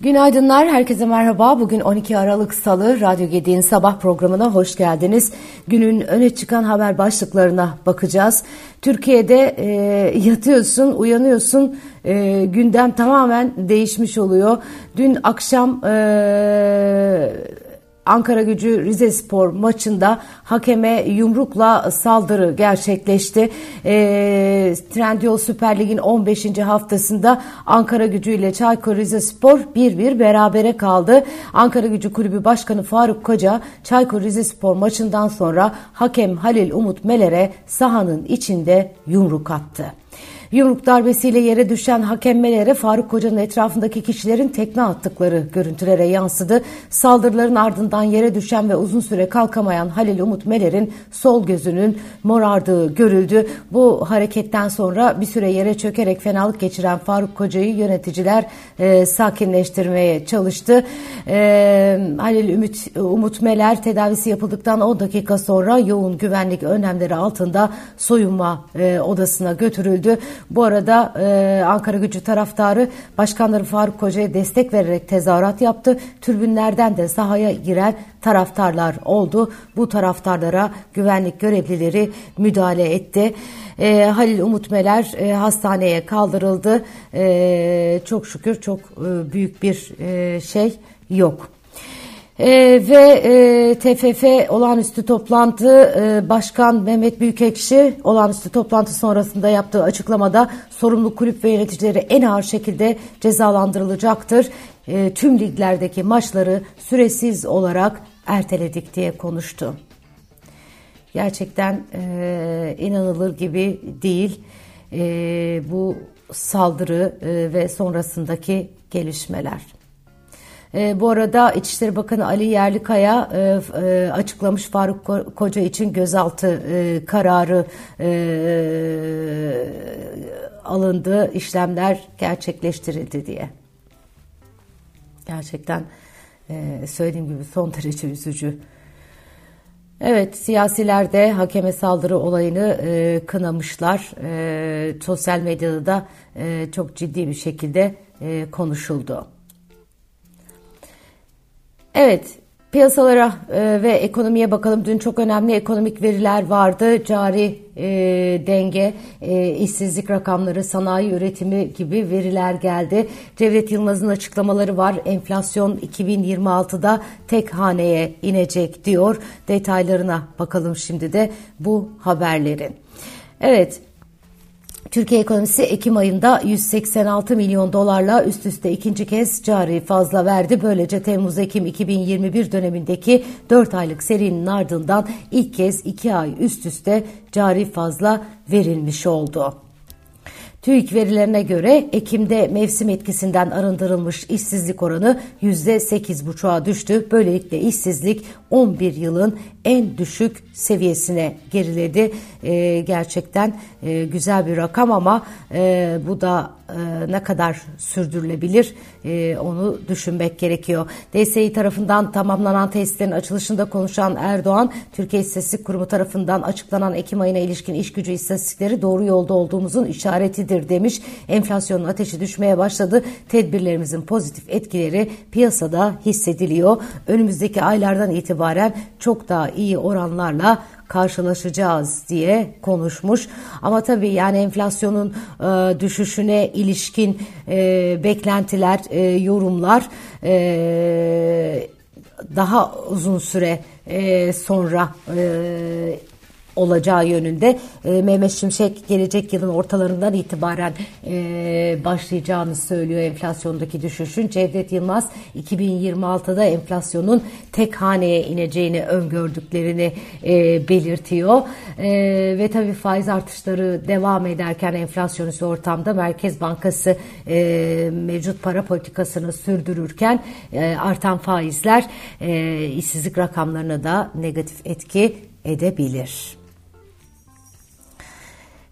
Günaydınlar, herkese merhaba. Bugün 12 Aralık Salı, Radyo Gedi'nin sabah programına hoş geldiniz. Günün öne çıkan haber başlıklarına bakacağız. Türkiye'de e, yatıyorsun, uyanıyorsun, e, gündem tamamen değişmiş oluyor. Dün akşam... E, Ankara gücü Rize Spor maçında hakeme yumrukla saldırı gerçekleşti. E, Trendyol Süper Lig'in 15. haftasında Ankara gücü ile Çaykur Rizespor 1-1 berabere kaldı. Ankara gücü kulübü başkanı Faruk Koca Çaykur Rizespor maçından sonra hakem Halil Umut Meler'e sahanın içinde yumruk attı. Yumruk darbesiyle yere düşen hakemmelere Faruk Koca'nın etrafındaki kişilerin tekme attıkları görüntülere yansıdı. Saldırıların ardından yere düşen ve uzun süre kalkamayan Halil Umut Meler'in sol gözünün morardığı görüldü. Bu hareketten sonra bir süre yere çökerek fenalık geçiren Faruk Koca'yı yöneticiler e, sakinleştirmeye çalıştı. E, Halil Ümit, Umut Meler tedavisi yapıldıktan 10 dakika sonra yoğun güvenlik önlemleri altında soyunma e, odasına götürüldü. Bu arada e, Ankara gücü taraftarı başkanları Faruk Koca'ya destek vererek tezahürat yaptı. Türbünlerden de sahaya giren taraftarlar oldu. Bu taraftarlara güvenlik görevlileri müdahale etti. E, Halil Umut Meler e, hastaneye kaldırıldı. E, çok şükür çok e, büyük bir e, şey yok. E, ve e, TFF olağanüstü toplantı e, Başkan Mehmet Büyükekşi olağanüstü toplantı sonrasında yaptığı açıklamada sorumlu kulüp ve yöneticileri en ağır şekilde cezalandırılacaktır. E, tüm liglerdeki maçları süresiz olarak erteledik diye konuştu. Gerçekten e, inanılır gibi değil e, bu saldırı e, ve sonrasındaki gelişmeler. E, bu arada İçişleri Bakanı Ali Yerlikaya e, e, açıklamış Faruk Koca için gözaltı e, kararı e, alındı, işlemler gerçekleştirildi diye. Gerçekten e, söylediğim gibi son derece üzücü. Evet, siyasiler de hakeme saldırı olayını e, kınamışlar. E, sosyal medyada da e, çok ciddi bir şekilde e, konuşuldu. Evet, piyasalara e, ve ekonomiye bakalım. Dün çok önemli ekonomik veriler vardı. Cari e, denge, e, işsizlik rakamları, sanayi üretimi gibi veriler geldi. Cevdet Yılmaz'ın açıklamaları var. Enflasyon 2026'da tek haneye inecek diyor. Detaylarına bakalım şimdi de bu haberlerin. Evet, Türkiye ekonomisi Ekim ayında 186 milyon dolarla üst üste ikinci kez cari fazla verdi. Böylece Temmuz-Ekim 2021 dönemindeki 4 aylık serinin ardından ilk kez 2 ay üst üste cari fazla verilmiş oldu. TÜİK verilerine göre Ekim'de mevsim etkisinden arındırılmış işsizlik oranı %8,5'a düştü. Böylelikle işsizlik 11 yılın en düşük seviyesine geriledi. E, gerçekten e, güzel bir rakam ama e, bu da e, ne kadar sürdürülebilir e, onu düşünmek gerekiyor. DSİ tarafından tamamlanan tesislerin açılışında konuşan Erdoğan, Türkiye İstatistik Kurumu tarafından açıklanan Ekim ayına ilişkin iş gücü istatistikleri doğru yolda olduğumuzun işaretidir demiş. Enflasyonun ateşi düşmeye başladı. Tedbirlerimizin pozitif etkileri piyasada hissediliyor. Önümüzdeki aylardan itibaren çok daha iyi oranlarla karşılaşacağız diye konuşmuş. Ama tabii yani enflasyonun e, düşüşüne ilişkin e, beklentiler, e, yorumlar e, daha uzun süre e, sonra e, olacağı yönünde e, Mehmet Şimşek gelecek yılın ortalarından itibaren e, başlayacağını söylüyor enflasyondaki düşüşün. Cevdet Yılmaz 2026'da enflasyonun tek haneye ineceğini öngördüklerini e, belirtiyor. E, ve tabii faiz artışları devam ederken enflasyonist ortamda Merkez Bankası e, mevcut para politikasını sürdürürken e, artan faizler e, işsizlik rakamlarına da negatif etki edebilir.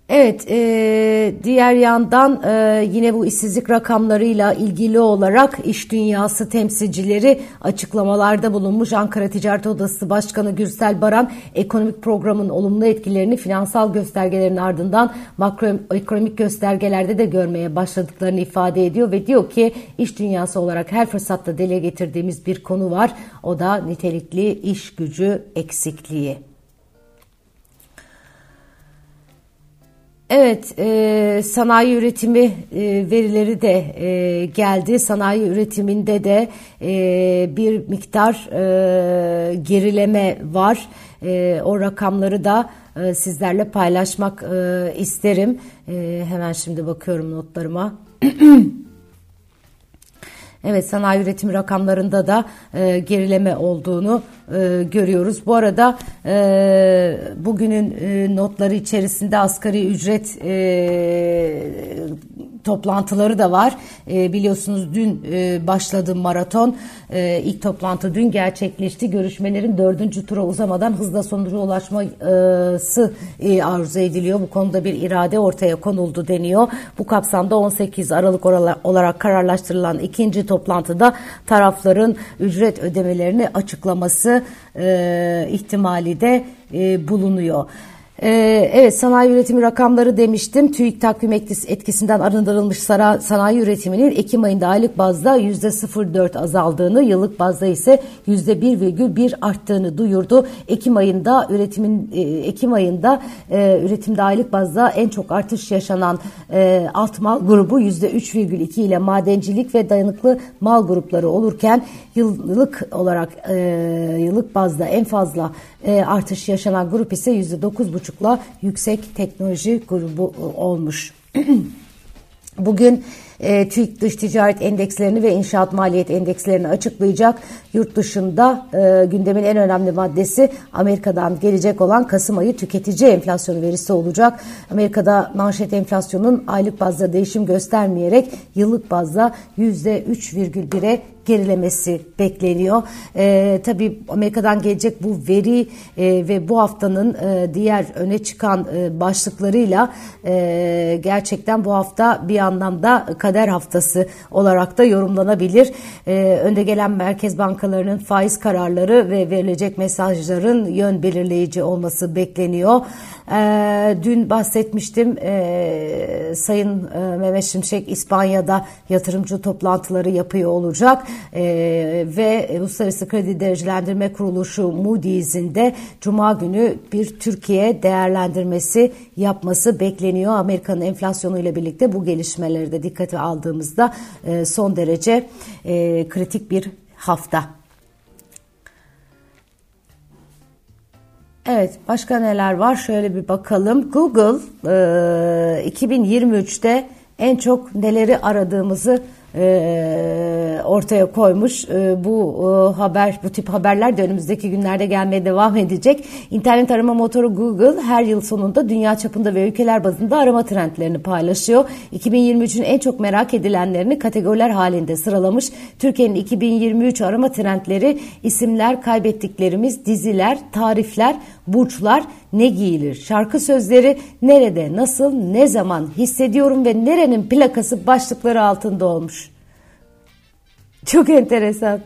Evet, e, diğer yandan e, yine bu işsizlik rakamlarıyla ilgili olarak iş dünyası temsilcileri açıklamalarda bulunmuş. Ankara Ticaret Odası Başkanı Gürsel Baran, ekonomik programın olumlu etkilerini finansal göstergelerin ardından makroekonomik göstergelerde de görmeye başladıklarını ifade ediyor ve diyor ki iş dünyası olarak her fırsatta dile getirdiğimiz bir konu var. O da nitelikli iş gücü eksikliği. Evet, e, sanayi üretimi e, verileri de e, geldi. Sanayi üretiminde de e, bir miktar e, gerileme var. E, o rakamları da e, sizlerle paylaşmak e, isterim. E, hemen şimdi bakıyorum notlarıma. Evet sanayi üretim rakamlarında da e, gerileme olduğunu e, görüyoruz. Bu arada e, bugünün e, notları içerisinde asgari ücret e, toplantıları da var. E, biliyorsunuz dün e, başladı maraton. E, ilk toplantı dün gerçekleşti. Görüşmelerin dördüncü tura uzamadan hızla sonuca ulaşması e, arzu ediliyor. Bu konuda bir irade ortaya konuldu deniyor. Bu kapsamda 18 Aralık olarak kararlaştırılan ikinci toplantıda tarafların ücret ödemelerini açıklaması e, ihtimali de e, bulunuyor. Ee, evet sanayi üretimi rakamları demiştim. TÜİK takvim etkisinden arındırılmış sanayi üretiminin Ekim ayında aylık bazda %0,4 azaldığını, yıllık bazda ise %1,1 arttığını duyurdu. Ekim ayında üretimin e, Ekim ayında e, üretimde aylık bazda en çok artış yaşanan e, alt mal grubu %3,2 ile madencilik ve dayanıklı mal grupları olurken yıllık olarak yıllık bazda en fazla artış yaşanan grup ise %9,5 buçukla yüksek teknoloji grubu e, olmuş. Bugün e, TÜİK dış ticaret endekslerini ve inşaat maliyet endekslerini açıklayacak. Yurt dışında e, gündemin en önemli maddesi Amerika'dan gelecek olan Kasım ayı tüketici enflasyonu verisi olacak. Amerika'da manşet enflasyonun aylık bazda değişim göstermeyerek yıllık bazda %3,1'e gerilemesi bekleniyor. E, tabii Amerika'dan gelecek bu veri e, ve bu haftanın e, diğer öne çıkan e, başlıklarıyla e, gerçekten bu hafta bir anlamda kader haftası olarak da yorumlanabilir. E, önde gelen merkez bankalarının faiz kararları ve verilecek mesajların yön belirleyici olması bekleniyor. E, dün bahsetmiştim e, Sayın e, Mehmet Şimşek İspanya'da yatırımcı toplantıları yapıyor olacak ve Uluslararası Kredi Derecelendirme Kuruluşu Moody's'in de Cuma günü bir Türkiye değerlendirmesi yapması bekleniyor. Amerika'nın enflasyonu ile birlikte bu gelişmeleri de dikkate aldığımızda e, son derece e, kritik bir hafta. Evet, başka neler var? Şöyle bir bakalım. Google e, 2023'te en çok neleri aradığımızı e, ortaya koymuş. E, bu e, haber, bu tip haberler de önümüzdeki günlerde gelmeye devam edecek. İnternet arama motoru Google her yıl sonunda dünya çapında ve ülkeler bazında arama trendlerini paylaşıyor. 2023'ün en çok merak edilenlerini kategoriler halinde sıralamış. Türkiye'nin 2023 arama trendleri isimler, kaybettiklerimiz, diziler, tarifler, burçlar, ne giyilir, şarkı sözleri, nerede, nasıl, ne zaman hissediyorum ve nerenin plakası başlıkları altında olmuş. Çok enteresan.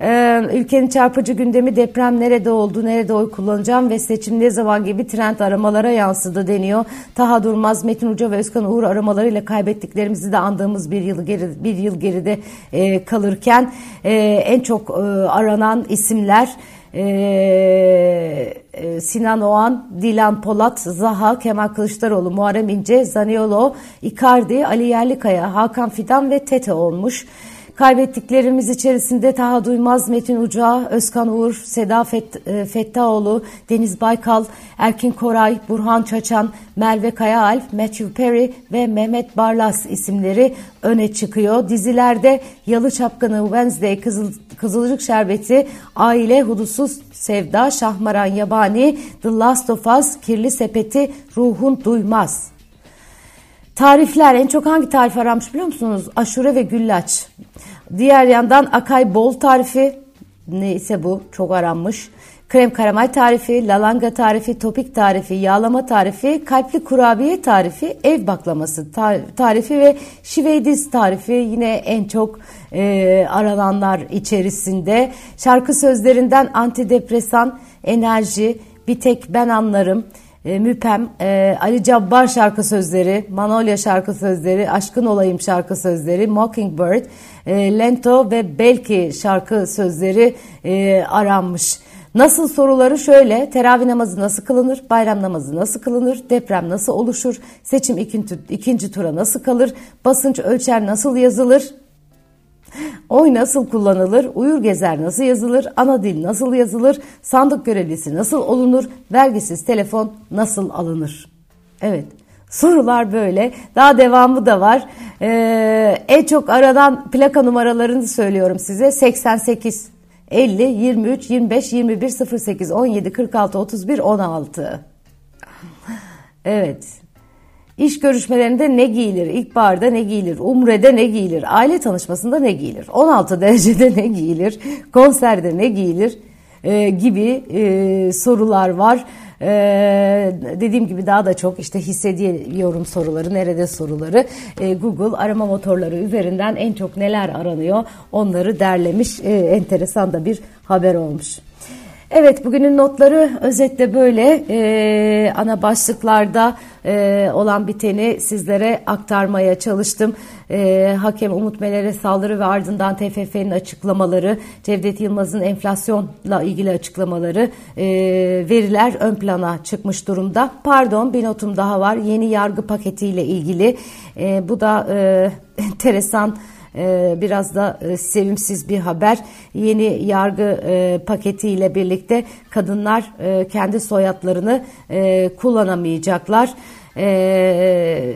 Ee, ülkenin çarpıcı gündemi deprem nerede oldu, nerede oy kullanacağım ve seçim ne zaman gibi trend aramalara yansıdı deniyor. Taha Durmaz, Metin Uca ve Özkan Uğur aramalarıyla kaybettiklerimizi de andığımız bir yıl geri, bir yıl geride e, kalırken e, en çok e, aranan isimler ee, Sinan Oğan, Dilan Polat, Zaha, Kemal Kılıçdaroğlu, Muharrem İnce, Zaniolo, Icardi, Ali Yerlikaya, Hakan Fidan ve Tete olmuş. Kaybettiklerimiz içerisinde Taha Duymaz, Metin Uca, Özkan Uğur, Seda Fet, e, Fettaoğlu, Deniz Baykal, Erkin Koray, Burhan Çaçan, Merve Kayaalp, Matthew Perry ve Mehmet Barlas isimleri öne çıkıyor. Dizilerde Yalı Çapkını, Wednesday, Kızıl, Kızılcık Şerbeti, Aile, Hudutsuz Sevda, Şahmaran Yabani, The Last of Us, Kirli Sepeti, Ruhun Duymaz. Tarifler en çok hangi tarif aranmış biliyor musunuz? Aşure ve güllaç. Diğer yandan akay bol tarifi neyse bu çok aranmış. krem karamel tarifi, lalanga tarifi, topik tarifi, yağlama tarifi, kalpli kurabiye tarifi, ev baklaması tarifi ve şiveydiz tarifi yine en çok e, arananlar içerisinde. Şarkı sözlerinden antidepresan, enerji, bir tek ben anlarım, e, Müpem, e, Ali Cabbar şarkı sözleri, Manolya şarkı sözleri, Aşkın Olayım şarkı sözleri, Mockingbird, e, Lento ve Belki şarkı sözleri e, aranmış. Nasıl soruları şöyle, teravih namazı nasıl kılınır, bayram namazı nasıl kılınır, deprem nasıl oluşur, seçim ikinci, ikinci tura nasıl kalır, basınç ölçer nasıl yazılır, Oy nasıl kullanılır, uyur gezer nasıl yazılır, ana dil nasıl yazılır, sandık görevlisi nasıl olunur, vergisiz telefon nasıl alınır? Evet, sorular böyle. Daha devamı da var. Ee, en çok aradan plaka numaralarını söylüyorum size. 88, 50, 23, 25, 21, 08, 17, 46, 31, 16. Evet. İş görüşmelerinde ne giyilir? İlkbaharda ne giyilir? Umre'de ne giyilir? Aile tanışmasında ne giyilir? 16 derecede ne giyilir? Konserde ne giyilir? Ee, gibi e, sorular var. Ee, dediğim gibi daha da çok işte hissediyorum soruları, nerede soruları. Ee, Google arama motorları üzerinden en çok neler aranıyor onları derlemiş. Ee, enteresan da bir haber olmuş. Evet bugünün notları özetle böyle e, ana başlıklarda e, olan biteni sizlere aktarmaya çalıştım. E, hakem Umut Meler'e saldırı ve ardından TFF'nin açıklamaları, Cevdet Yılmaz'ın enflasyonla ilgili açıklamaları, e, veriler ön plana çıkmış durumda. Pardon bir notum daha var yeni yargı paketiyle ilgili. E, bu da e, enteresan ee, biraz da e, sevimsiz bir haber. Yeni yargı e, paketiyle birlikte kadınlar e, kendi soyadlarını kullanamayacaklar e,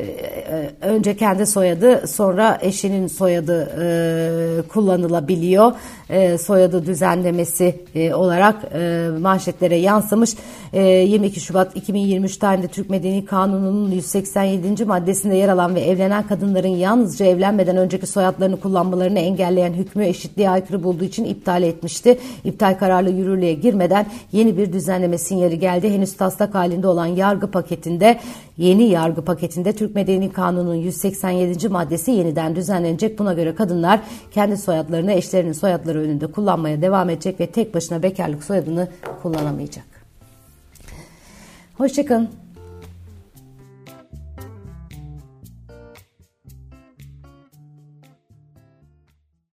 önce kendi soyadı sonra eşinin soyadı e, kullanılabiliyor. E, soyadı düzenlemesi e, olarak e, manşetlere yansımış. E, 22 Şubat 2023 tarihinde Türk Medeni Kanunu'nun 187. maddesinde yer alan ve evlenen kadınların yalnızca evlenmeden önceki soyadlarını kullanmalarını engelleyen hükmü eşitliğe aykırı bulduğu için iptal etmişti. İptal kararlı yürürlüğe girmeden yeni bir düzenleme sinyali geldi. Henüz taslak halinde olan yargı paketinde Yeni yargı paketinde Türk Medeni Kanunu'nun 187. maddesi yeniden düzenlenecek. Buna göre kadınlar kendi soyadlarını eşlerinin soyadları önünde kullanmaya devam edecek ve tek başına bekarlık soyadını kullanamayacak. Hoşçakalın.